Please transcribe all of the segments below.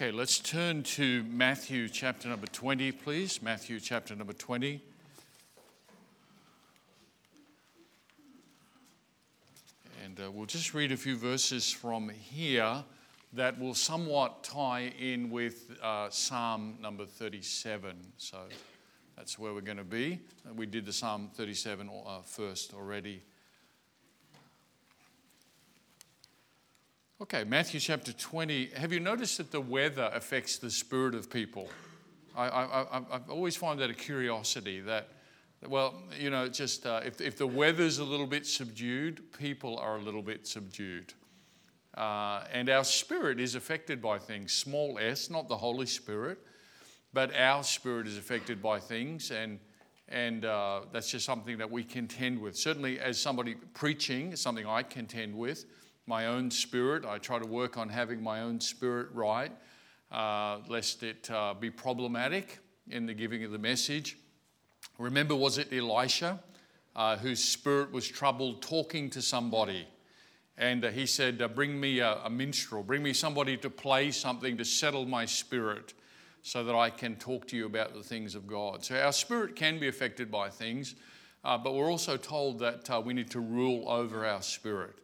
Okay, let's turn to Matthew chapter number 20, please. Matthew chapter number 20. And uh, we'll just read a few verses from here that will somewhat tie in with uh, Psalm number 37. So that's where we're going to be. We did the Psalm 37 uh, first already. Okay, Matthew chapter 20. Have you noticed that the weather affects the spirit of people? I, I, have always find that a curiosity that, well, you know, just uh, if, if the weather's a little bit subdued, people are a little bit subdued. Uh, and our spirit is affected by things, small s, not the Holy Spirit, but our spirit is affected by things, and, and uh, that's just something that we contend with. Certainly, as somebody preaching, something I contend with my own spirit. I try to work on having my own spirit right, uh, lest it uh, be problematic in the giving of the message. Remember, was it Elisha uh, whose spirit was troubled talking to somebody? And uh, he said, uh, Bring me a, a minstrel, bring me somebody to play something to settle my spirit so that I can talk to you about the things of God. So our spirit can be affected by things, uh, but we're also told that uh, we need to rule over our spirit.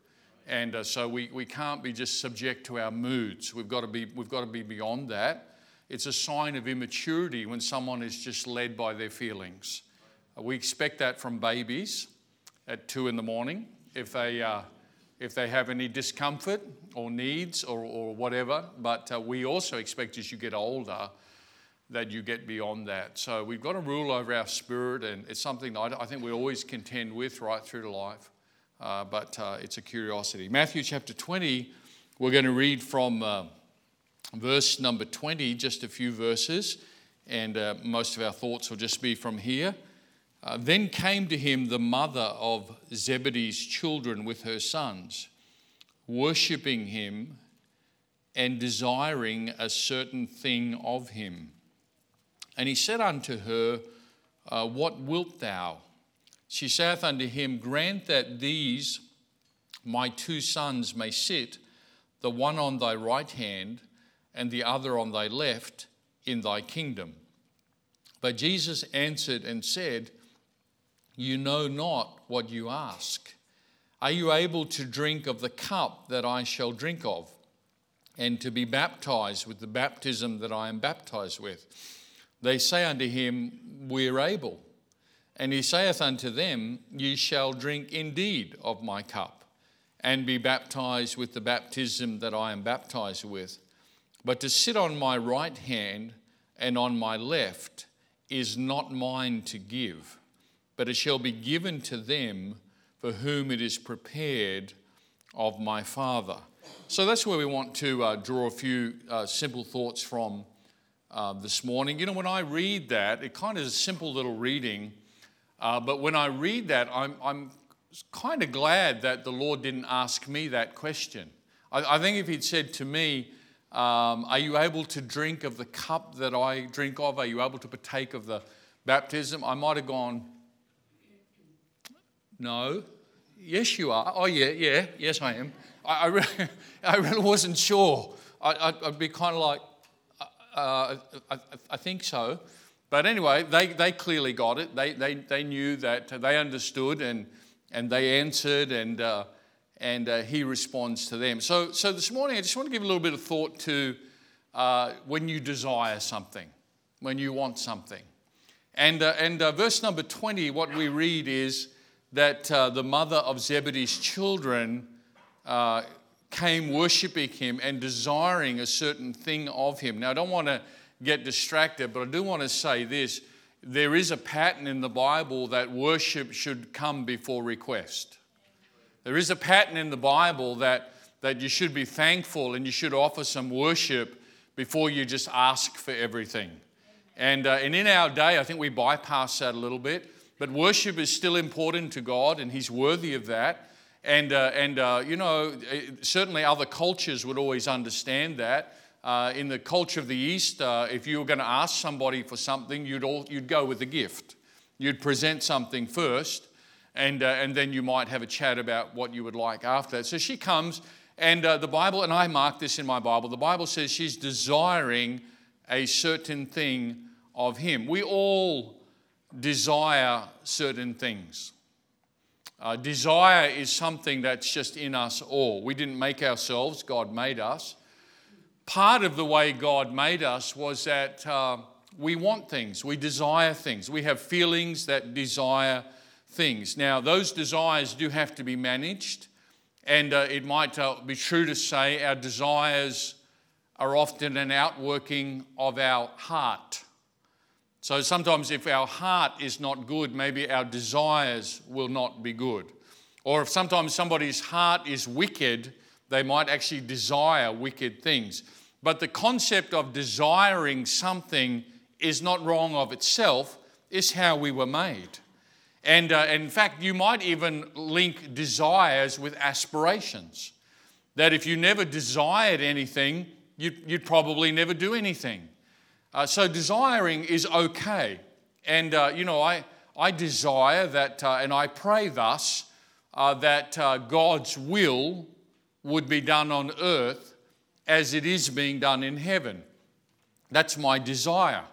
And uh, so we, we can't be just subject to our moods. We've got, to be, we've got to be beyond that. It's a sign of immaturity when someone is just led by their feelings. Uh, we expect that from babies at two in the morning. If they, uh, if they have any discomfort or needs or, or whatever, but uh, we also expect as you get older that you get beyond that. So we've got to rule over our spirit, and it's something that I think we always contend with right through to life uh, but uh, it's a curiosity. Matthew chapter 20, we're going to read from uh, verse number 20, just a few verses, and uh, most of our thoughts will just be from here. Uh, then came to him the mother of Zebedee's children with her sons, worshipping him and desiring a certain thing of him. And he said unto her, uh, What wilt thou? She saith unto him, Grant that these my two sons may sit, the one on thy right hand and the other on thy left, in thy kingdom. But Jesus answered and said, You know not what you ask. Are you able to drink of the cup that I shall drink of, and to be baptized with the baptism that I am baptized with? They say unto him, We are able. And he saith unto them, Ye shall drink indeed of my cup, and be baptized with the baptism that I am baptized with. But to sit on my right hand and on my left is not mine to give, but it shall be given to them for whom it is prepared of my Father. So that's where we want to uh, draw a few uh, simple thoughts from uh, this morning. You know, when I read that, it kind of is a simple little reading uh, but when I read that, I'm, I'm kind of glad that the Lord didn't ask me that question. I, I think if He'd said to me, um, Are you able to drink of the cup that I drink of? Are you able to partake of the baptism? I might have gone, No. Yes, you are. Oh, yeah, yeah, yes, I am. I, I, really, I really wasn't sure. I, would be kind of like, uh, uh, I, I think so. But anyway, they, they clearly got it. They, they, they knew that they understood and, and they answered, and, uh, and uh, he responds to them. So, so this morning, I just want to give a little bit of thought to uh, when you desire something, when you want something. And, uh, and uh, verse number 20, what we read is that uh, the mother of Zebedee's children came worshiping him and desiring a certain thing of him. Now, I don't want to get distracted, but I do want to say this. There is a pattern in the Bible that worship should come before request. There is a pattern in the Bible that, that you should be thankful and you should offer some worship before you just ask for everything. And, uh, and in our day, I think we bypass that a little bit, but worship is still important to God and He's worthy of that. And, uh, and uh, you know, certainly other cultures would always understand that. Uh, in the culture of the East, uh, if you were going to ask somebody for something, you'd, all, you'd go with a gift. You'd present something first, and, uh, and then you might have a chat about what you would like after that. So she comes And uh, the Bible, and I mark this in my Bible, the Bible says she's desiring a certain thing of him. We all desire certain things. Uh, desire is something that's just in us all. We didn't make ourselves, God made us. Part of the way God made us was that uh, we want things, we desire things, we have feelings that desire things. Now, those desires do have to be managed, and uh, it might uh, be true to say our desires are often an outworking of our heart. So sometimes, if our heart is not good, maybe our desires will not be good. Or if sometimes somebody's heart is wicked, they might actually desire wicked things. But the concept of desiring something is not wrong of itself, it's how we were made. And uh, in fact, you might even link desires with aspirations. That if you never desired anything, you'd, you'd probably never do anything. Uh, so desiring is okay. And, uh, you know, I, I desire that, uh, and I pray thus, uh, that uh, God's will would be done on earth as it is being done in heaven. That's my desire.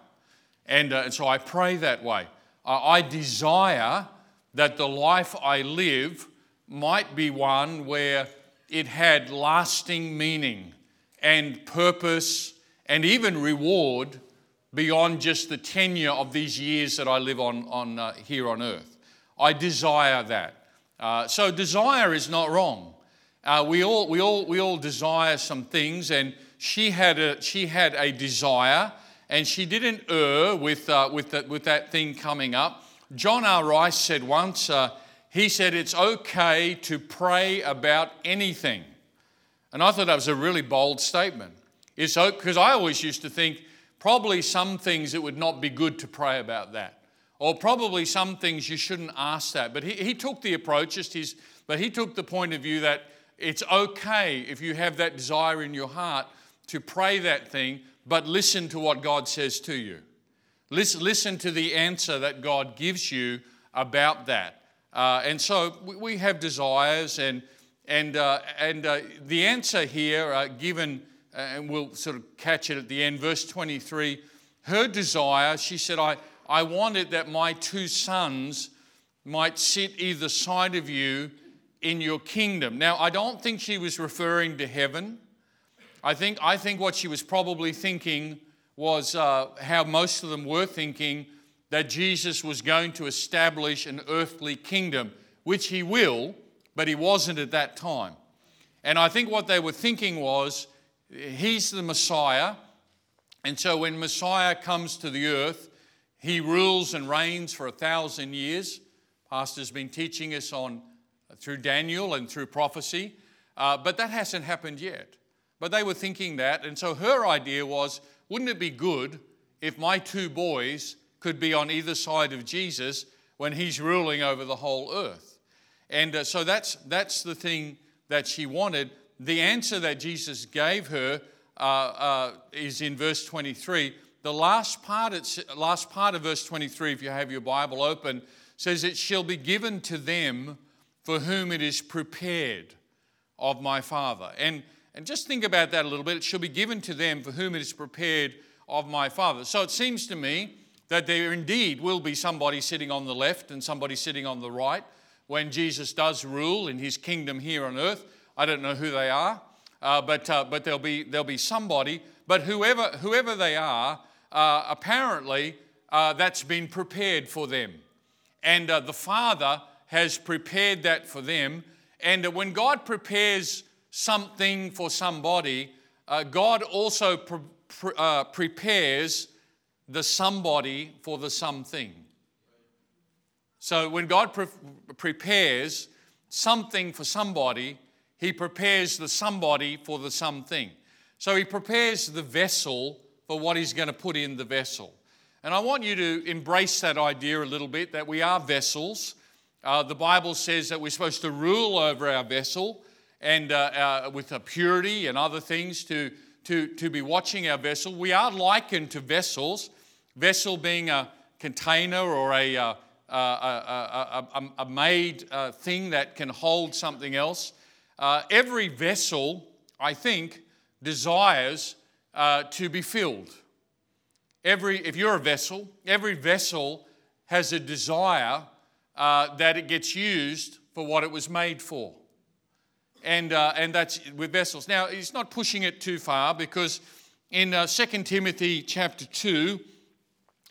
And, uh, and so I pray that way. I desire that the life I live might be one where it had lasting meaning and purpose and even reward beyond just the tenure of these years that I live on, on uh, here on earth. I desire that. Uh, so desire is not wrong. Uh, we, all, we, all, we all desire some things, and she had a, she had a desire, and she didn't err with, uh, with, that, with that thing coming up. John R. Rice said once, uh, he said, It's okay to pray about anything. And I thought that was a really bold statement. It's because I always used to think probably some things it would not be good to pray about that. Or probably some things you shouldn't ask that. But he, he took the approach, just his, but he took the point of view that it's okay if you have that desire in your heart to pray that thing, but listen to what God says to you. Listen, listen to the answer that God gives you about that. Uh, and so we, have desires and and, uh, and uh, the answer here, uh, given, uh, and we'll sort of catch it at the end, verse 23 her desire, she said, I, I wanted that my two sons might sit either side of you in your kingdom. Now, I don't think she was referring to heaven. I think, I think what she was probably thinking was uh, how most of them were thinking that Jesus was going to establish an earthly kingdom, which he will but he wasn't at that time. And I think what they were thinking was, he's the Messiah. And so when Messiah comes to the earth, he rules and reigns for a thousand years. Pastor's been teaching us on through Daniel and through prophecy, uh, but that hasn't happened yet. But they were thinking that, and so her idea was, wouldn't it be good if my two boys could be on either side of Jesus when he's ruling over the whole earth? And uh, so that's, that's the thing that she wanted. The answer that Jesus gave her uh, uh, is in verse 23. The last part, last part of verse 23, if you have your Bible open, says, It shall be given to them for whom it is prepared of my Father. And, and just think about that a little bit. It shall be given to them for whom it is prepared of my Father. So it seems to me that there indeed will be somebody sitting on the left and somebody sitting on the right when Jesus does rule in his kingdom here on earth. I don't know who they are, uh, but, uh, but there'll, be, there'll be somebody. But whoever, whoever they are, uh, apparently uh, that's been prepared for them. And uh, the Father has prepared that for them. And uh, when God prepares something for somebody, God also pre- pre- prepares the somebody for the something. So when God pre- prepares something for somebody, He prepares the somebody for the something. So He prepares the vessel for what He's going to put in the vessel. And I want you to embrace that idea a little bit that we are vessels. Uh, the Bible says that we're supposed to rule over our vessel and uh, uh, with a purity and other things to, to, to be watching our vessel. We are likened to vessels, vessel being a container or a, uh, a, a, a, made uh, thing that can hold something else. uh, every vessel, I think, desires uh, to be filled. Every, if you're a vessel, every vessel has a desire uh, that it gets used for what it was made for. And, uh, and that's with vessels. Now, he's not pushing it too far because in uh, 2 Timothy chapter 2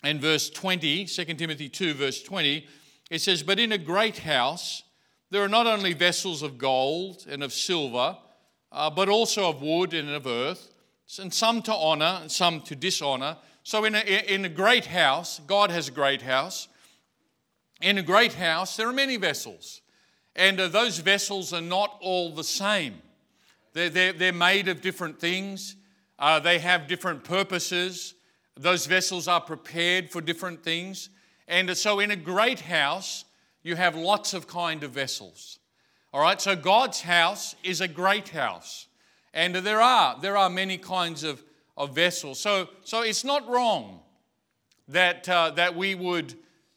and verse 20, 2 Timothy 2, verse 20, it says, But in a great house there are not only vessels of gold and of silver, uh, but also of wood and of earth, and some to honor and some to dishonor. So, in a, in a great house, God has a great house. In a great house, there are many vessels, and uh, those vessels are not all the same. They're, they're, they're made of different things, uh, they have different purposes. Those vessels are prepared for different things. And so, in a great house, you have lots of kind of vessels. All right, so God's house is a great house. And there are, there are many kinds of, of vessels. So, so it's not wrong that, uh, that we would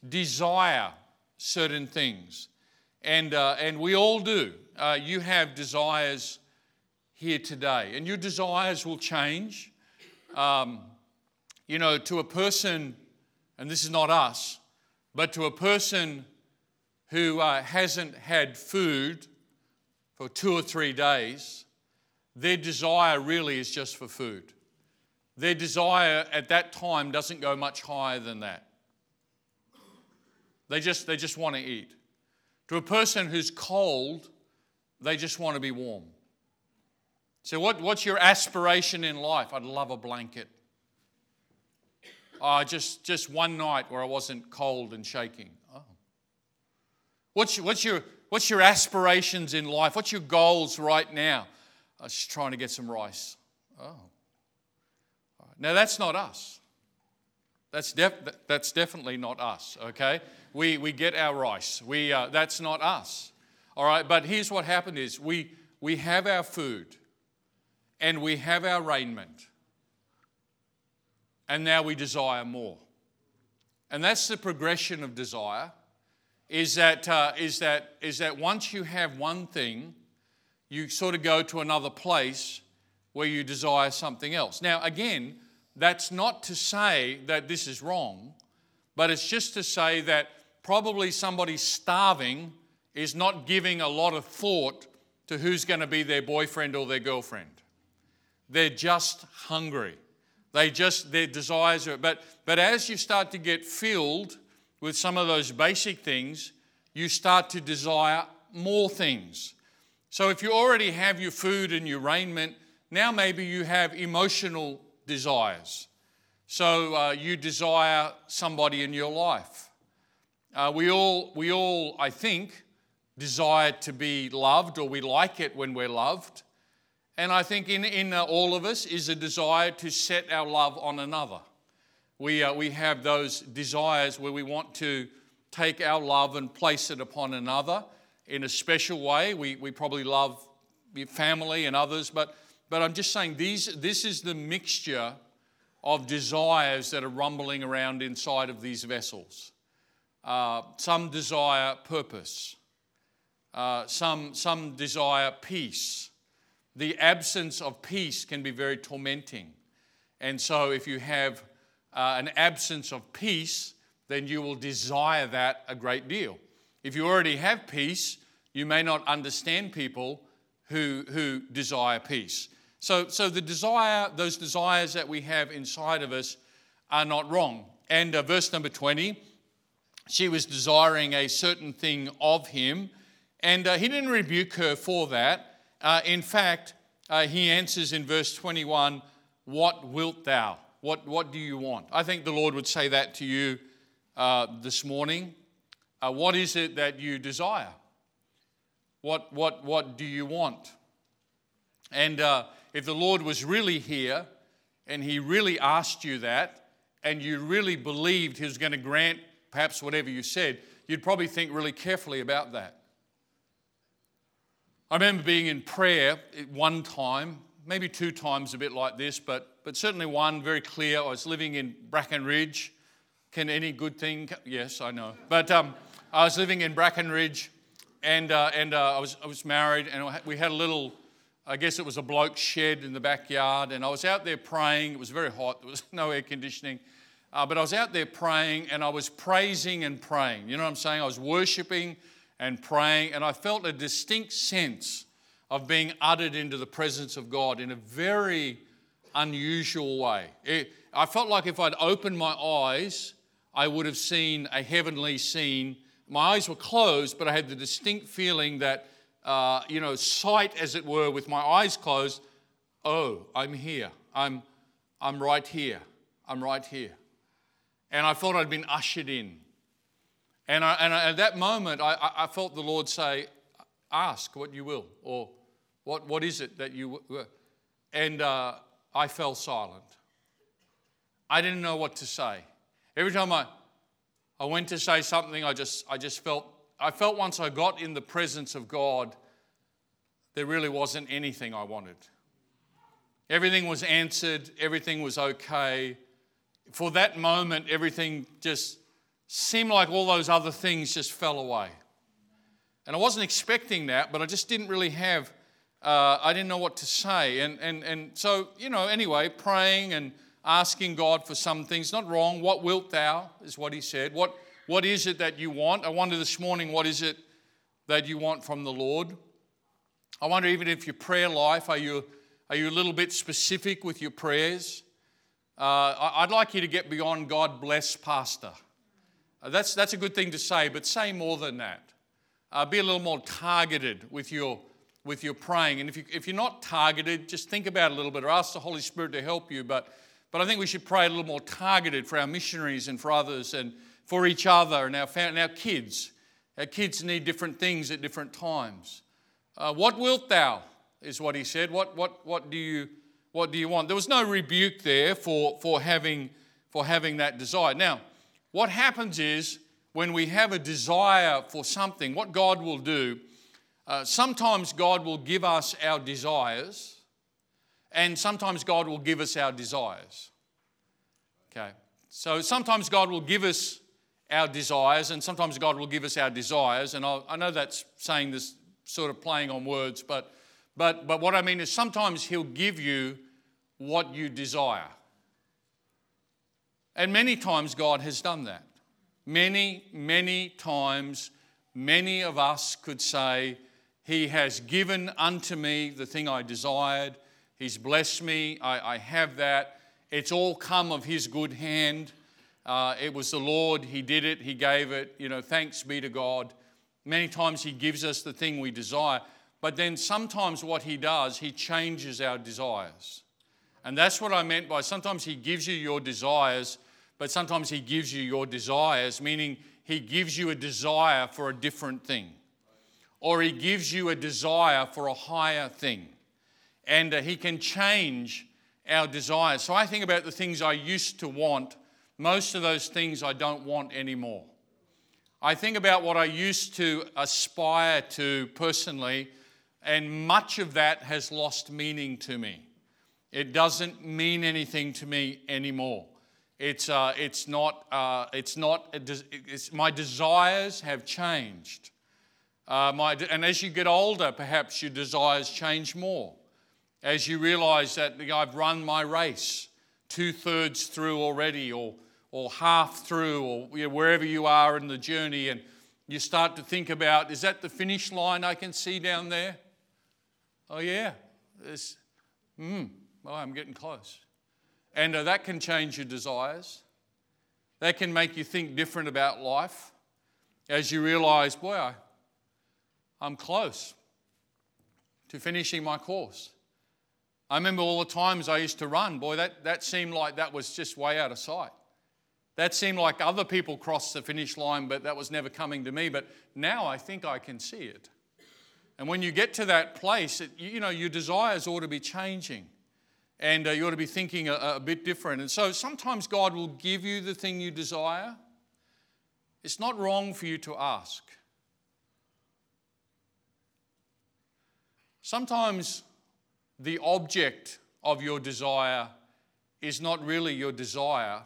desire certain things. And, uh, and we all do. Uh, you have desires here today, and your desires will change. Um, you know, to a person, and this is not us, but to a person who uh, hasn't had food for two or three days, their desire really is just for food. Their desire at that time doesn't go much higher than that. They just, they just want to eat. To a person who's cold, they just want to be warm. So, what, what's your aspiration in life? I'd love a blanket. Oh, just, just one night where I wasn't cold and shaking. Oh. What's, what's, your, what's your aspirations in life? What's your goals right now? I was just trying to get some rice. Oh. Now, that's not us. That's, def- that's definitely not us, okay? We, we get our rice. We, uh, that's not us. All right, but here's what happened is we, we have our food and we have our raiment. And now we desire more. And that's the progression of desire. Is that, uh, is, that, is that once you have one thing, you sort of go to another place where you desire something else. Now, again, that's not to say that this is wrong, but it's just to say that probably somebody starving is not giving a lot of thought to who's going to be their boyfriend or their girlfriend. They're just hungry. They just, their desires are, but, but as you start to get filled with some of those basic things, you start to desire more things. So if you already have your food and your raiment, now maybe you have emotional desires. So uh, you desire somebody in your life. Uh, we, all, we all, I think, desire to be loved, or we like it when we're loved. And I think in, in uh, all of us is a desire to set our love on another. We, uh, we have those desires where we want to take our love and place it upon another in a special way. We, we probably love family and others, but, but I'm just saying these, this is the mixture of desires that are rumbling around inside of these vessels. Uh, some desire purpose, uh, some, some desire peace. The absence of peace can be very tormenting. And so, if you have uh, an absence of peace, then you will desire that a great deal. If you already have peace, you may not understand people who, who desire peace. So, so the desire, those desires that we have inside of us are not wrong. And uh, verse number 20 she was desiring a certain thing of him, and uh, he didn't rebuke her for that. Uh, in fact, uh, he answers in verse 21 What wilt thou? What, what do you want? I think the Lord would say that to you uh, this morning. Uh, what is it that you desire? What, what, what do you want? And uh, if the Lord was really here and he really asked you that, and you really believed he was going to grant perhaps whatever you said, you'd probably think really carefully about that. I remember being in prayer one time, maybe two times a bit like this, but, but certainly one very clear. I was living in Bracken Ridge. Can any good thing? Yes, I know. But um, I was living in Bracken Ridge, and uh, and uh, I was I was married, and we had a little. I guess it was a bloke shed in the backyard, and I was out there praying. It was very hot. There was no air conditioning, uh, but I was out there praying, and I was praising and praying. You know what I'm saying? I was worshiping and praying, and I felt a distinct sense of being uttered into the presence of God in a very unusual way. It, I felt like if I'd opened my eyes, I would have seen a heavenly scene. My eyes were closed, but I had the distinct feeling that, uh, you know, sight as it were, with my eyes closed. Oh, I'm here. I'm, I'm right here. I'm right here. And I thought I'd been ushered in. And, I, and I, at that moment, I, I felt the Lord say, Ask what you will, or what, what is it that you. And uh, I fell silent. I didn't know what to say. Every time I, I went to say something, I just, I just felt, I felt once I got in the presence of God, there really wasn't anything I wanted. Everything was answered, everything was okay. For that moment, everything just seemed like all those other things just fell away. And I wasn't expecting that, but I just didn't really have, uh, I didn't know what to say. And, and, and so, you know, anyway, praying and asking God for some things. Not wrong. What wilt thou, is what he said. What, what is it that you want? I wonder this morning, what is it that you want from the Lord? I wonder even if your prayer life, are you, are you a little bit specific with your prayers? Uh, I'd like you to get beyond God bless pastor. Uh, that's, that's a good thing to say, but say more than that. Uh, be a little more targeted with your, with your praying. And if, you, if you're not targeted, just think about it a little bit or ask the Holy Spirit to help you. But, but I think we should pray a little more targeted for our missionaries and for others and for each other and our, and our kids. Our kids need different things at different times. Uh, what wilt thou? Is what he said. What, what, what, do you, what do you want? There was no rebuke there for, for, having, for having that desire. Now, what happens is when we have a desire for something, what God will do, uh, sometimes God will give us our desires, and sometimes God will give us our desires. Okay, so sometimes God will give us our desires, and sometimes God will give us our desires. And I'll, i know that's saying this sort of playing on words, but, but, but what I mean is sometimes He'll give you what you desire. And many times God has done that. Many, many times, many of us could say, He has given unto me the thing I desired. He's blessed me. I, I have that. It's all come of His good hand. Uh, it was the Lord. He did it. He gave it. You know, thanks be to God. Many times He gives us the thing we desire. But then sometimes what He does, He changes our desires. And that's what I meant by sometimes He gives you your desires but sometimes He gives you your desires, meaning He gives you a desire for a different thing, or He gives you a desire for a higher thing. And uh, He can change our desires. So I think about the things I used to want, most of those things I don't want anymore. I think about what I used to aspire to personally, and much of that has lost meaning to me. It doesn't mean anything to me anymore. It's, uh, it's not, uh, it's not it's, my desires have changed. Uh, my, and as you get older, perhaps your desires change more. As you realize that I've run my race two thirds through already, or, or half through, or wherever you are in the journey, and you start to think about is that the finish line I can see down there? Oh, yeah. Hmm, well, I'm getting close. And uh, that can change your desires. That can make you think different about life as you realize, boy, I, I'm close to finishing my course. I remember all the times I used to run, boy, that, that seemed like that was just way out of sight. That seemed like other people crossed the finish line, but that was never coming to me. But now I think I can see it. And when you get to that place, it, you know, your desires ought to be changing and uh, you ought to be thinking a, a bit different. And so sometimes God will give you the thing you desire. It's not wrong for you to ask. Sometimes the object of your desire is not really your desire,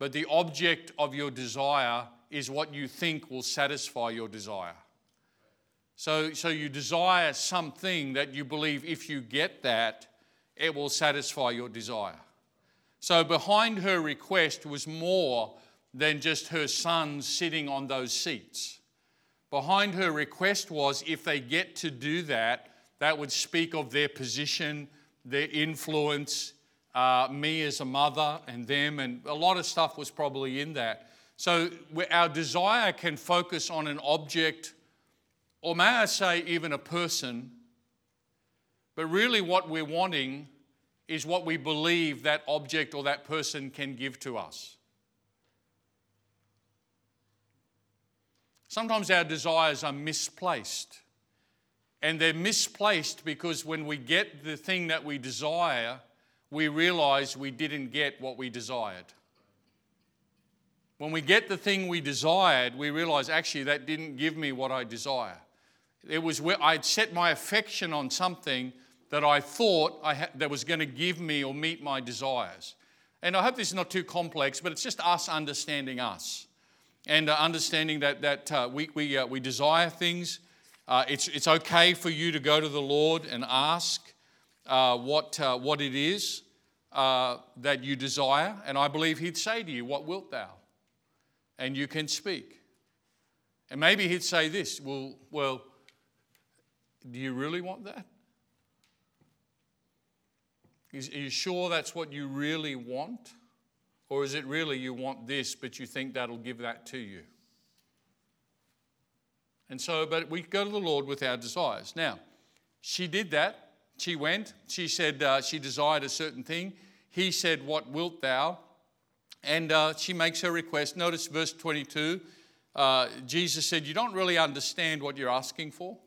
but the object of your desire is what you think will satisfy your desire. So, so you desire something that you believe if you get that, it will satisfy your desire. So behind her request was more than just her son sitting on those seats. Behind her request was if they get to do that, that would speak of their position, their influence, uh, me as a mother, and them, and a lot of stuff was probably in that. So our desire can focus on an object, or may I say, even a person, but really what we're wanting is what we believe that object or that person can give to us. Sometimes our desires are misplaced. And they're misplaced because when we get the thing that we desire, we realize we didn't get what we desired. When we get the thing we desired, we realize actually that didn't give me what I desire. It was where I'd set my affection on something that I thought I ha- that was going to give me or meet my desires. And I hope this is not too complex, but it's just us understanding us and uh, understanding that, that uh, we, we, uh, we desire things. Uh, it's, it's okay for you to go to the Lord and ask uh, what, uh, what it is that you desire. And I believe He'd say to you, What wilt thou? And you can speak. And maybe He'd say this, Well, well do you really want that? Is, are you sure that's what you really want? Or is it really you want this, but you think that'll give that to you? And so, but we go to the Lord with our desires. Now, she did that. She went. She said uh, she desired a certain thing. He said, What wilt thou? And uh, she makes her request. Notice verse 22. Uh, Jesus said, You don't really understand what you're asking for.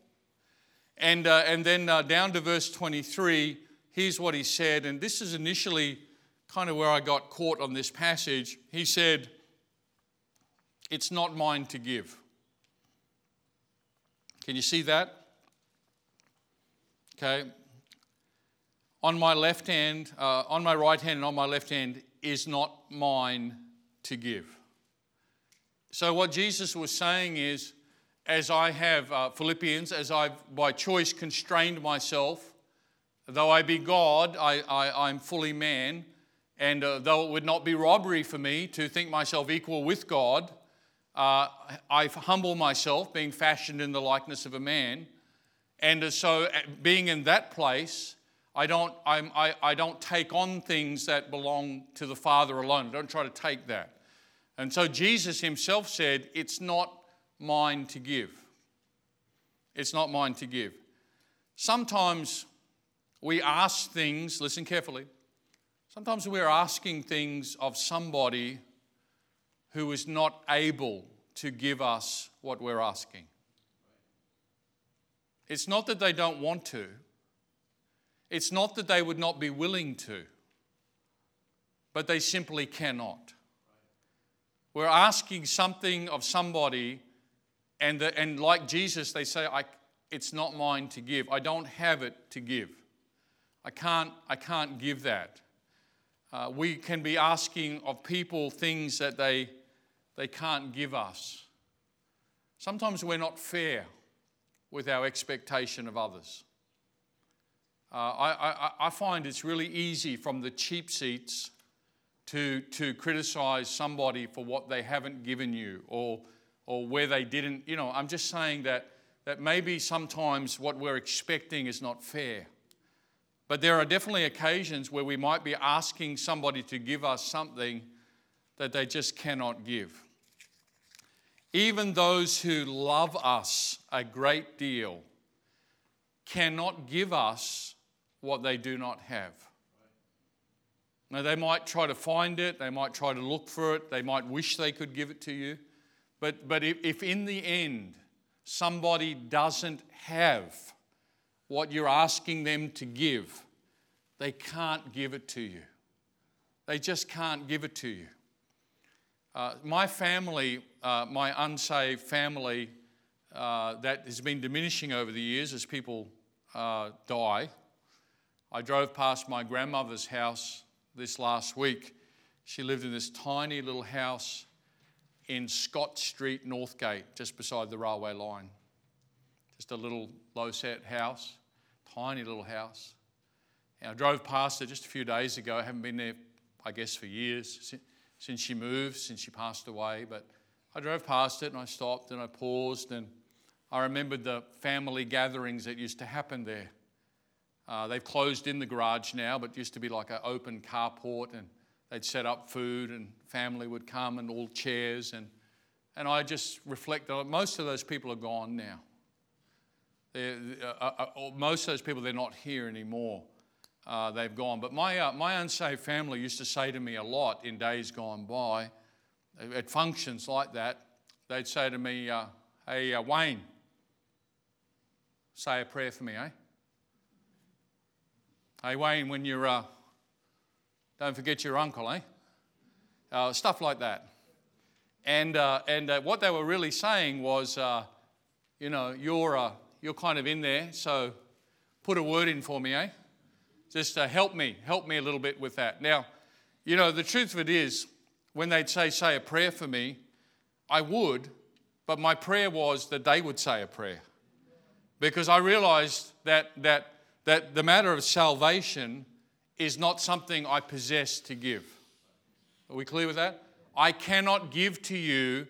And, uh, and then uh, down to verse 23, here's what he said. And this is initially kind of where I got caught on this passage. He said, It's not mine to give. Can you see that? Okay. On my left hand, uh, on my right hand and on my left hand is not mine to give. So, what Jesus was saying is, as I have, uh, Philippians, as I've by choice constrained myself, though I be God, I, I, I'm fully man. And uh, though it would not be robbery for me to think myself equal with God, uh, I humble myself, being fashioned in the likeness of a man. And so, uh, being in that place, I don't, I, I don't take on things that belong to the Father alone. I don't try to take that. And so, Jesus himself said, It's not mine to give. It's not mine to give. Sometimes we ask things, listen carefully, sometimes we're asking things of somebody who is not able to give us what we're asking. It's not that they don't want to, it's not that they would not be willing to, but they simply cannot. We're asking something of somebody, and, the, and like Jesus, they say, I, It's not mine to give. I don't have it to give. I can't, I can't give that. Uh, we can be asking of people things that they they can't give us. Sometimes we're not fair with our expectation of others. Uh, I, I, I, find it's really easy from the cheap seats to, to criticize somebody for what they haven't given you or, or where they didn't. You know, I'm just saying that, that maybe sometimes what we're expecting is not fair. But there are definitely occasions where we might be asking somebody to give us something that they just cannot give. Even those who love us a great deal cannot give us what they do not have. Now, they might try to find it, they might try to look for it, they might wish they could give it to you. But, but if, if in the end somebody doesn't have what you're asking them to give, they can't give it to you. They just can't give it to you. Uh, my family, uh, my unsaved family, uh, that has been diminishing over the years as people uh, die. I drove past my grandmother's house this last week. She lived in this tiny little house in Scott Street, Northgate, just beside the railway line. just a little low set house, tiny little house. And I drove past it just a few days ago. I haven't been there, I guess, for years since she moved, since she passed away. But I drove past it and I stopped and I paused and I remembered the family gatherings that used to happen there. Uh, they've closed in the garage now, but used to be like an open carport, and they'd set up food, and family would come, and all chairs, and and I just reflect that most of those people are gone now. Uh, uh, uh, most of those people, they're not here anymore. Uh, they've gone. But my, uh, my unsaved family used to say to me a lot in days gone by, at functions like that, they'd say to me, Hey, Wayne, say a prayer for me, eh? Hey, Wayne, when you're, uh, don't forget your uncle, eh? Uh, stuff like that. And, uh, and uh, what they were really saying was, uh, you know, you're, uh, you're kind of in there, so put a word in for me, eh? Just help me, help me a little bit with that. Now, you know, the truth of it is, when they'd say, say a prayer for me, I would, but my prayer was that they would say a prayer. Because I realized that, that that the matter of salvation is not something I possess to give. Are we clear with that? I cannot give to you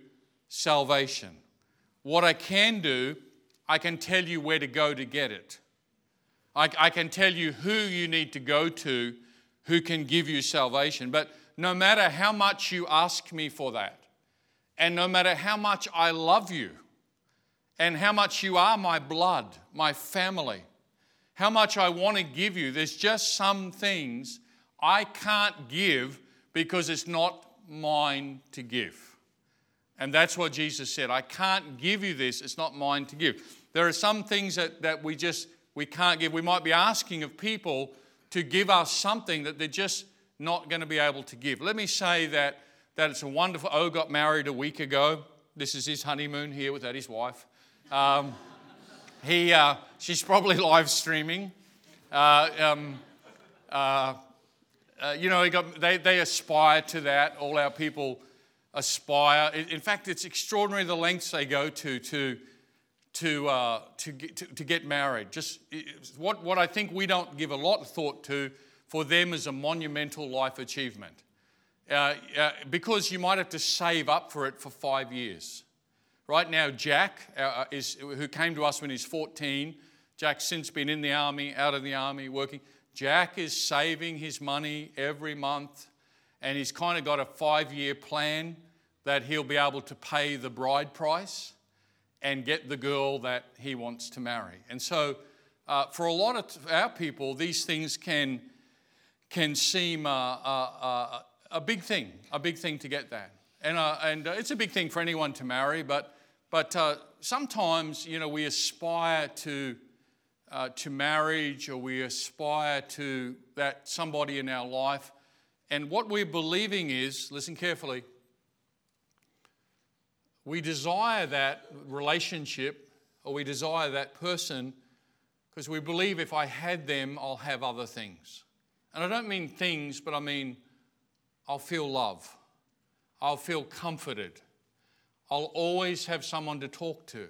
salvation. What I can do, I can tell you where to go to get it. I, I, can tell you who you need to go to who can give you salvation. But no matter how much you ask me for that, and no matter how much I love you, and how much you are my blood, my family, how much I want to give you. There's just some things I can't give because it's not mine to give. And that's what Jesus said. I can't give you this, it's not mine to give. There are some things that, that we just we can't give. We might be asking of people to give us something that they're just not going to be able to give. Let me say that, that it's a wonderful. Oh, got married a week ago. This is his honeymoon here without his wife. Um, he, uh, she's probably live streaming. Uh, um, uh, uh, you know, they, they aspire to that. All our people aspire. In fact, it's extraordinary the lengths they go to to, to, uh, to, get, to, to, get married. Just what, what I think we don't give a lot of thought to for them is a monumental life achievement. Uh, uh, because you might have to save up for it for five years. Right now, Jack, uh, is, who came to us when he's 14, Jack's since been in the army, out of the army, working. Jack is saving his money every month, and he's kind of got a five year plan that he'll be able to pay the bride price and get the girl that he wants to marry. And so, uh, for a lot of our people, these things can, can seem uh, uh, uh a big thing, a big thing to get that. And, uh, and uh, it's a big thing for anyone to marry, but, but uh, sometimes, you know, we aspire to, uh, to marriage or we aspire to that somebody in our life. And what we're believing is, listen carefully, we desire that relationship or we desire that person because we believe if I had them, I'll have other things. And I don't mean things, but I mean I'll feel love. I'll feel comforted. I'll always have someone to talk to.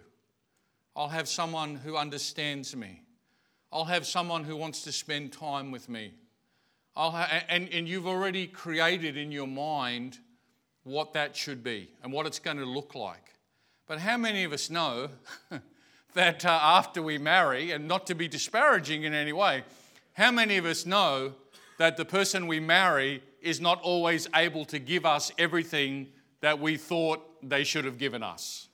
I'll have someone who understands me. I'll have someone who wants to spend time with me. Ha- and, and you've already created in your mind what that should be and what it's going to look like. But how many of us know that uh, after we marry, and not to be disparaging in any way, how many of us know that the person we marry is not always able to give us everything that we thought they should have given us.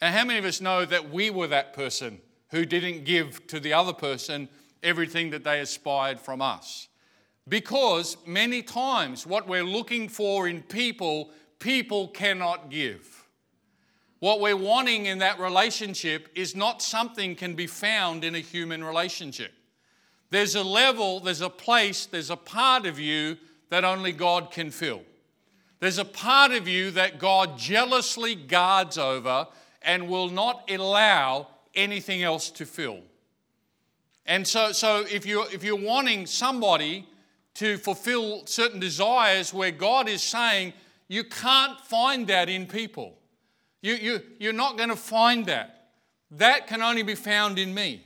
And how many of us know that we were that person who didn't give to the other person everything that they aspired from us? Because many times what we're looking for in people, people cannot give. What we're wanting in that relationship is not something can be found in a human relationship. There's a level, there's a place, there's a part of you that only God can fill. There's a part of you that God jealously guards over and will not allow anything else to fill. And so, so if, you're, if you're wanting somebody to fulfill certain desires where God is saying you can't find that in people, you, you, you're not going to find that. That can only be found in me.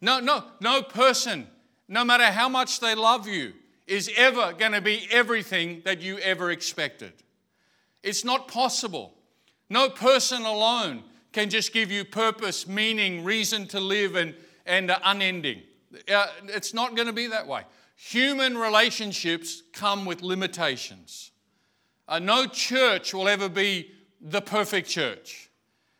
No, no, no person, no matter how much they love you, is ever going to be everything that you ever expected. It's not possible. No person alone can just give you purpose, meaning, reason to live, and, and unending. Uh, it's not going to be that way. Human relationships come with limitations. Uh, no church will ever be the perfect church.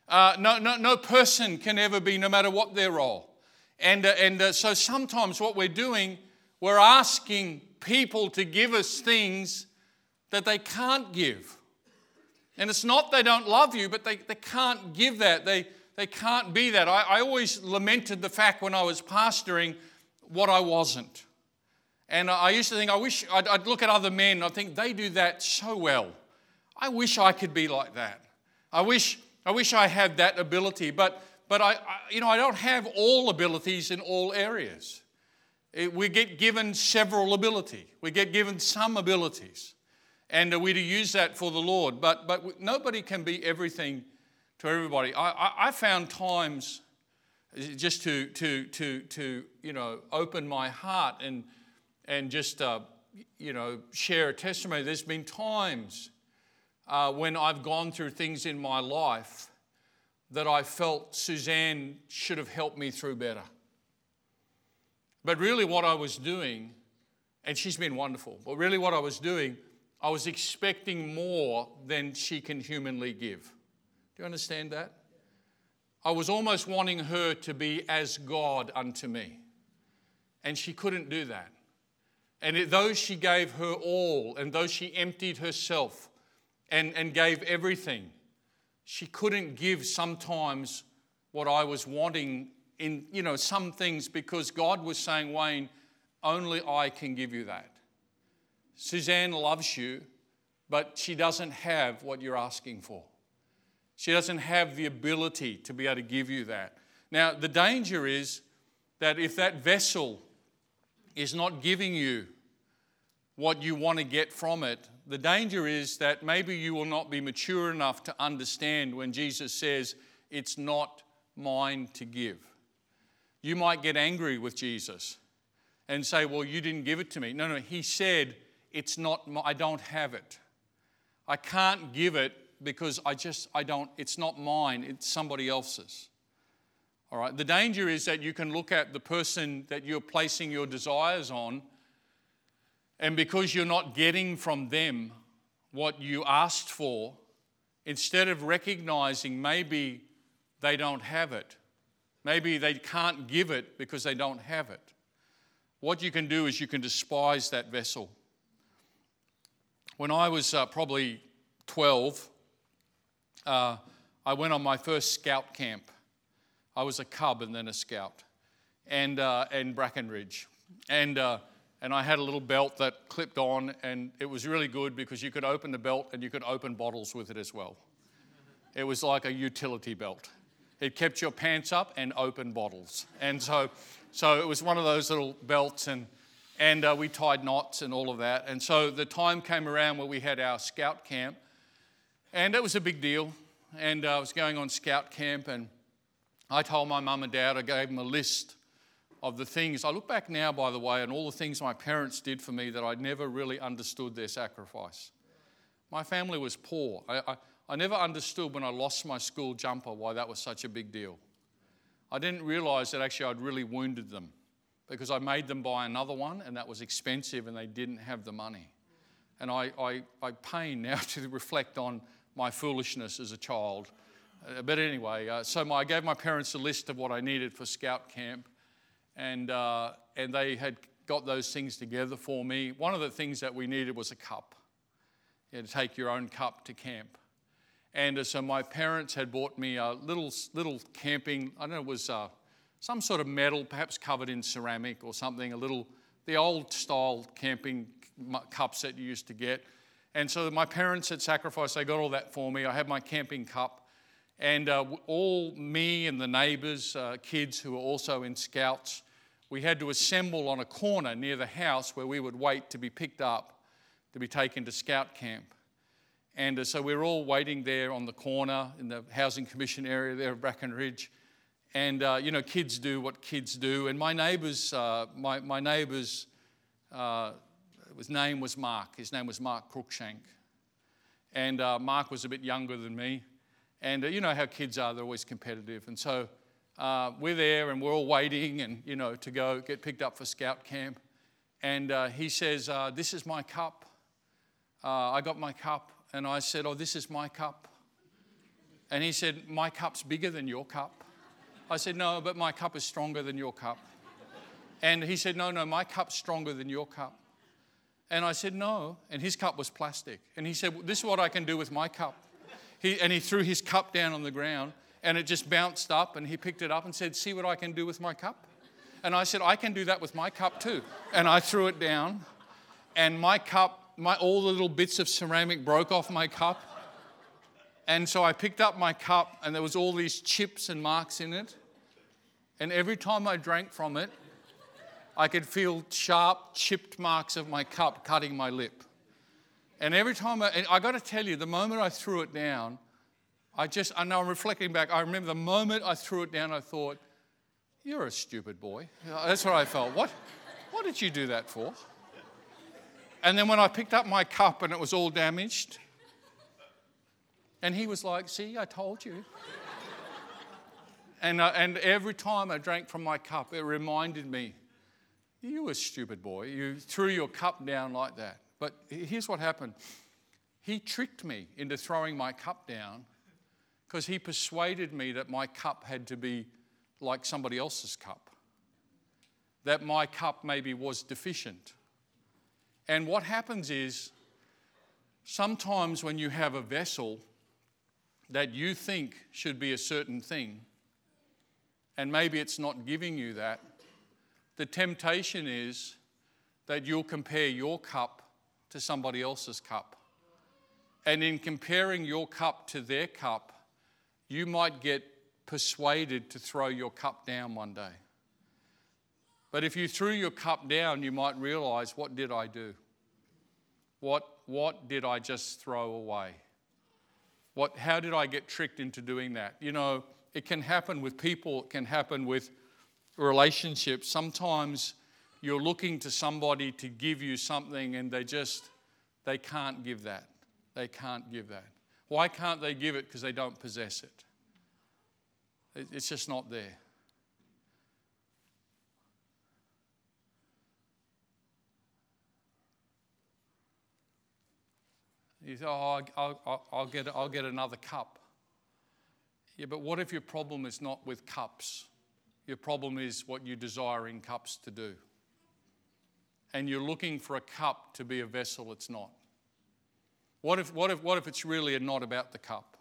Uh, no, no, no person can ever be, no matter what their role. And, uh, and uh, so sometimes what we're doing, we're asking people to give us things that they can't give. And it's not they don't love you, but they, they can't give that. They, they can't be that. I, I always lamented the fact when I was pastoring what I wasn't. And I used to think, I wish I'd, I'd look at other men, I think they do that so well. I wish I could be like that. I wish I wish I had that ability, but but I, I you know I don't have all abilities in all areas. It, we get given several ability. We get given some abilities, and we're to use that for the Lord. But but nobody can be everything to everybody. I, I, I found times just to to to to you know open my heart and and just, uh, you know, share a testimony. There's been times uh, when I've gone through things in my life that I felt Suzanne should have helped me through better. But really, what I was doing, and she's been wonderful, but really, what I was doing, I was expecting more than she can humanly give. Do you understand that? I was almost wanting her to be as God unto me. And she couldn't do that. And though she gave her all, and though she emptied herself and, and gave everything, she couldn't give sometimes what I was wanting in, you know, some things because God was saying, Wayne, only I can give you that. Suzanne loves you, but she doesn't have what you're asking for. She doesn't have the ability to be able to give you that. Now, the danger is that if that vessel is not giving you what you want to get from it, the danger is that maybe you will not be mature enough to understand when Jesus says, It's not mine to give. You might get angry with Jesus and say, Well, you didn't give it to me. No, no, he said, It's not, I don't have it. I can't give it because I just, I don't, it's not mine, it's somebody else's. All right, the danger is that you can look at the person that you're placing your desires on and because you're not getting from them what you asked for, instead of recognizing maybe they don't have it, maybe they can't give it because they don't have it, what you can do is you can despise that vessel. When I was uh, probably 12, uh, I went on my first scout camp. I was a cub and then a scout, and uh, in Brackenridge. And uh, and I had a little belt that clipped on, and it was really good because you could open the belt and you could open bottles with it as well. It was like a utility belt. It kept your pants up and opened bottles. And so, so it was one of those little belts, and, and uh, we tied knots and all of that. And so the time came around where we had our scout camp, and it was a big deal. And uh, I was going on scout camp, and I told my mum and dad, I gave them a list of the things. I look back now, by the way, and all the things my parents did for me that I never really understood their sacrifice. My family was poor. I, I, I never understood when I lost my school jumper why that was such a big deal. I didn't realize that actually I'd really wounded them because I made them buy another one and that was expensive and they didn't have the money. And I, I, I pain now to reflect on my foolishness as a child. Uh, but anyway, uh, so my, I gave my parents a list of what I needed for scout camp and, uh, and they had got those things together for me. One of the things that we needed was a cup. You had to take your own cup to camp. And uh, so my parents had bought me a little, little camping, I don't know, it was uh, some sort of metal, perhaps covered in ceramic or something, a little, the old style camping cups that you used to get. And so my parents had sacrificed, they got all that for me. I had my camping cup. And uh, all me and the neighbours, uh, kids who were also in scouts, we had to assemble on a corner near the house where we would wait to be picked up to be taken to scout camp. And uh, so we're all waiting there on the corner in the Housing Commission area there of Brackenridge. And, uh, you know, kids do what kids do. And my neighbour's, uh, my, my neighbour's uh, his name was Mark. His name was Mark Cruikshank. And uh, Mark was a bit younger than me. And uh, you know how kids are, they're always competitive. And so we're there and we're all waiting and, you know, to go get picked up for scout camp. And he says, This is my cup. I got my cup. And I said, Oh, this is my cup. And he said, My cup's bigger than your cup. I said, No, but my cup is stronger than your cup. And he said, No, no, my cup's stronger than your cup. And I said, No. And his cup was plastic. And he said, well, This is what I can do with my cup. He, and he threw his cup down on the ground and it just bounced up and he picked it up and said, See what I can do with my cup? And I said, I can do that with my cup too. And I threw it down and my cup, my, all the little bits of ceramic broke off my cup. And so I picked up my cup and there was all these chips and marks in it. And every time I drank from it, I could feel sharp, chipped marks of my cup cutting my lip. And every time I, I got to tell you, the moment I threw it down, I just, I know I'm reflecting back, I remember the moment I threw it down, I thought, you're a stupid boy. That's what I felt. What, what did you do that for? And then when I picked up my cup and it was all damaged, and he was like, See, I told you. and, uh, and every time I drank from my cup, it reminded me you a stupid boy. You threw your cup down like that. But here's what happened he tricked me into throwing my cup down because he persuaded me that my cup had to be like somebody else's cup, that my cup maybe was deficient. And what happens is sometimes when you have a vessel that you think should be a certain thing, and maybe it's not giving you that, the temptation is that you'll compare your cup to somebody else's cup. And in comparing your cup to their cup, you might get persuaded to throw your cup down one day. But if you threw your cup down, you might realize, what did I do? What, what did I just throw away? What, how did I get tricked into doing that? You know, it can happen with people, it can happen with relationships, sometimes you're looking to somebody to give you something and they just they can't give that. They can't give that. Why can't they give it? Because they don't possess it. It's just not there. You say, oh, I'll, I'll, I'll, get, I'll get another cup. Yeah, but what if your problem is not with cups? Your problem is what you desire in cups to do. And you're looking for a cup to be a vessel it's not. What if, what if, what if it's really not about the cup?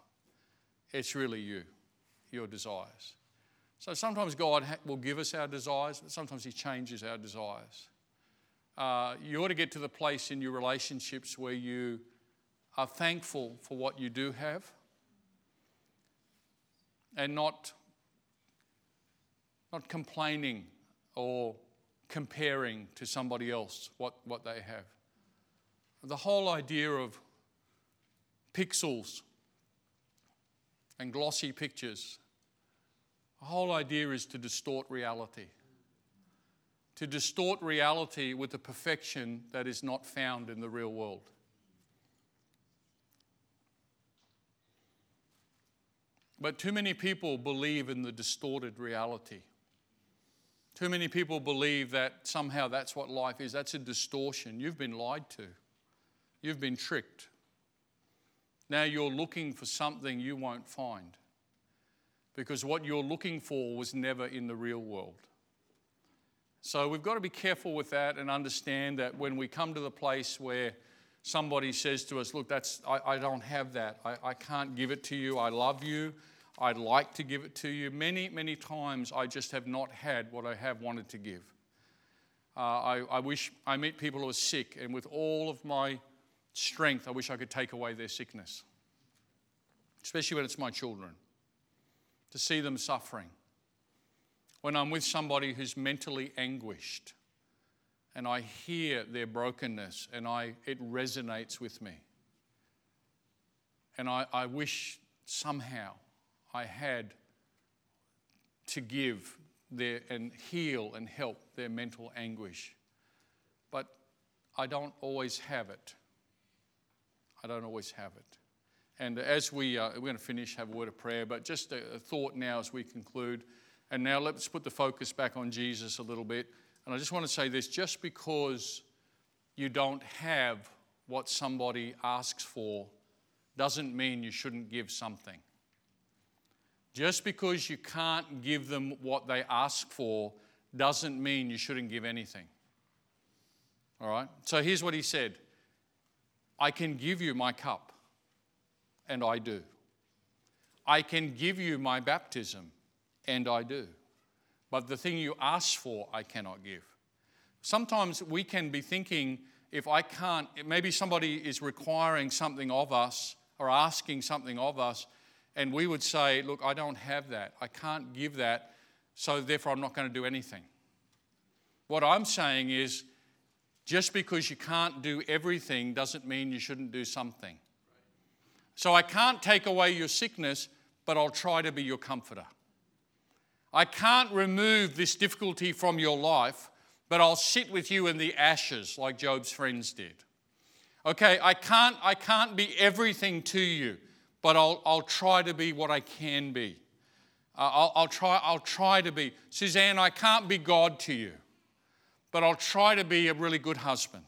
It's really you, your desires. So sometimes God will give us our desires, but sometimes He changes our desires. Uh, you ought to get to the place in your relationships where you are thankful for what you do have and not not complaining or comparing to somebody else what, what they have. The whole idea of pixels and glossy pictures, the whole idea is to distort reality. To distort reality with a perfection that is not found in the real world. But too many people believe in the distorted reality. Too many people believe that somehow that's what life is. That's a distortion. You've been lied to, you've been tricked. Now you're looking for something you won't find because what you're looking for was never in the real world. So we've got to be careful with that and understand that when we come to the place where somebody says to us, Look, that's, I, I don't have that, I, I can't give it to you, I love you, I'd like to give it to you. Many, many times I just have not had what I have wanted to give. Uh, I, I wish I meet people who are sick, and with all of my strength, I wish I could take away their sickness, especially when it's my children, to see them suffering. When I'm with somebody who's mentally anguished and I hear their brokenness and I, it resonates with me. And I, I wish somehow I had to give their, and heal and help their mental anguish. But I don't always have it. I don't always have it. And as we, uh, we're going to finish, have a word of prayer, but just a, a thought now as we conclude. And now let's put the focus back on Jesus a little bit. And I just want to say this just because you don't have what somebody asks for doesn't mean you shouldn't give something. Just because you can't give them what they ask for doesn't mean you shouldn't give anything. All right? So here's what he said I can give you my cup, and I do. I can give you my baptism, and I do. But the thing you ask for, I cannot give. Sometimes we can be thinking, if I can't, maybe somebody is requiring something of us or asking something of us, and we would say, Look, I don't have that. I can't give that, so therefore I'm not going to do anything. What I'm saying is, just because you can't do everything doesn't mean you shouldn't do something. So I can't take away your sickness, but I'll try to be your comforter. I can't remove this difficulty from your life, but I'll sit with you in the ashes like Job's friends did. Okay, I can't, I can't be everything to you, but I'll, I'll try to be what I can be. Uh, I'll, I'll, try, I'll try to be. Suzanne, I can't be God to you, but I'll try to be a really good husband.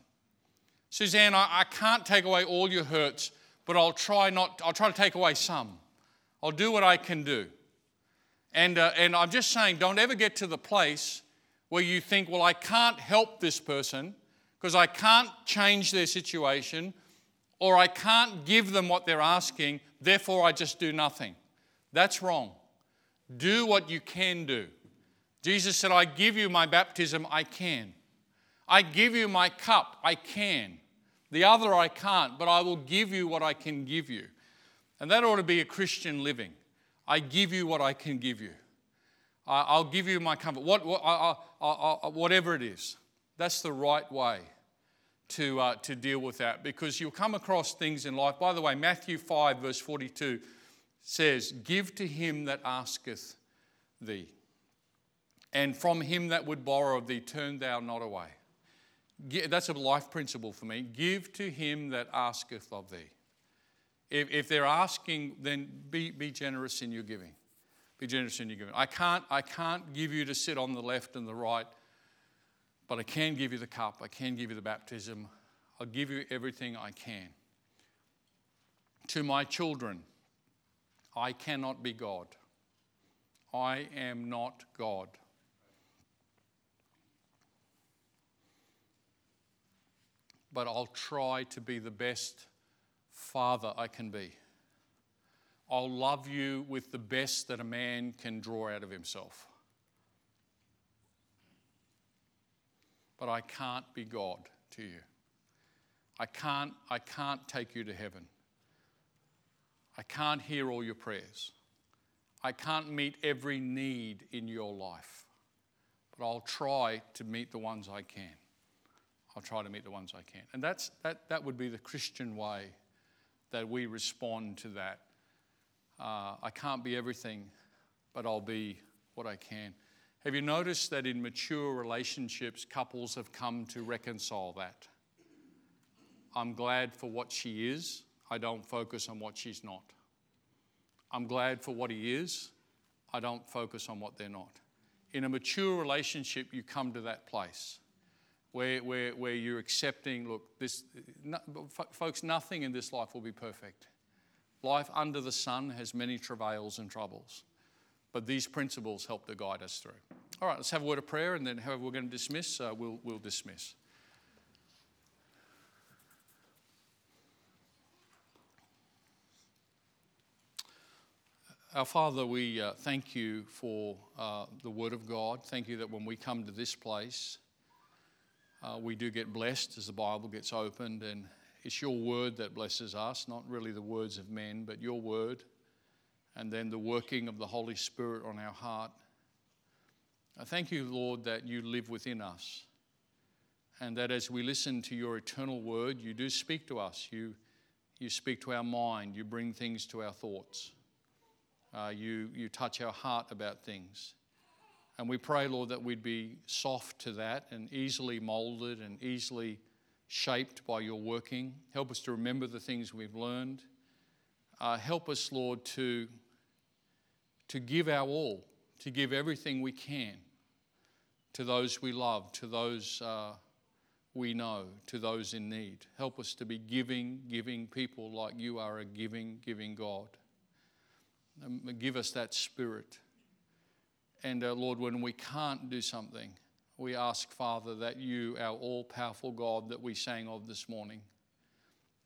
Suzanne, I, I can't take away all your hurts, but I'll try, not, I'll try to take away some. I'll do what I can do. And, uh, and I'm just saying, don't ever get to the place where you think, well, I can't help this person because I can't change their situation or I can't give them what they're asking, therefore I just do nothing. That's wrong. Do what you can do. Jesus said, I give you my baptism, I can. I give you my cup, I can. The other I can't, but I will give you what I can give you. And that ought to be a Christian living. I give you what I can give you. I'll give you my comfort, what, what, I, I, I, whatever it is. That's the right way to, uh, to deal with that because you'll come across things in life. By the way, Matthew 5, verse 42 says, Give to him that asketh thee, and from him that would borrow of thee, turn thou not away. That's a life principle for me. Give to him that asketh of thee. If, if they're asking, then be, be generous in your giving. Be generous in your giving. I can't, I can't give you to sit on the left and the right, but I can give you the cup. I can give you the baptism. I'll give you everything I can. To my children, I cannot be God. I am not God. But I'll try to be the best father I can be. I'll love you with the best that a man can draw out of himself. But I can't be God to you. I can't, I can't take you to heaven. I can't hear all your prayers. I can't meet every need in your life. But I'll try to meet the ones I can. I'll try to meet the ones I can. And that's, that, that would be the Christian way that we respond to that uh, I can't be everything, but I'll be what I can. Have you noticed that in mature relationships, couples have come to reconcile that? I'm glad for what she is, I don't focus on what she's not. I'm glad for what he is, I don't focus on what they're not. In a mature relationship, you come to that place where, where, where you're accepting look, this, no, folks, nothing in this life will be perfect. Life under the sun has many travails and troubles, but these principles help to guide us through. All right, let's have a word of prayer, and then however we're going to dismiss, uh, we'll, we'll dismiss. Our Father, we uh, thank you for uh, the Word of God. Thank you that when we come to this place, uh, we do get blessed as the Bible gets opened and it's your word that blesses us, not really the words of men, but your word, and then the working of the Holy Spirit on our heart. I thank you, Lord, that you live within us, and that as we listen to your eternal word, you do speak to us. You, you speak to our mind, you bring things to our thoughts, uh, you, you touch our heart about things. And we pray, Lord, that we'd be soft to that and easily molded and easily shaped by your working. Help us to remember the things we've learned. Uh, help us, Lord, to, to give our all, to give everything we can to those we love, to those uh, we know, to those in need. Help us to be giving, giving people like you are a giving, giving God. Um, give us that spirit. And uh, Lord, when we can't do something, we ask, Father, that you, our all powerful God that we sang of this morning,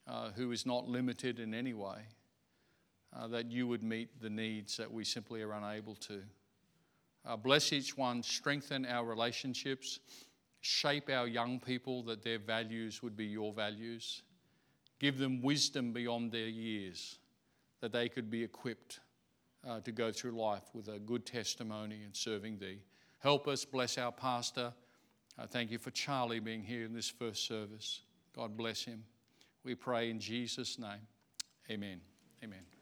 uh, who is not limited in any way, uh, that you would meet the needs that we simply are unable to. Uh, bless each one, strengthen our relationships, shape our young people that their values would be your values. Give them wisdom beyond their years, that they could be equipped uh, to go through life with a good testimony and serving thee. Help us, bless our pastor. I thank you for Charlie being here in this first service. God bless him. We pray in Jesus' name. Amen. Amen.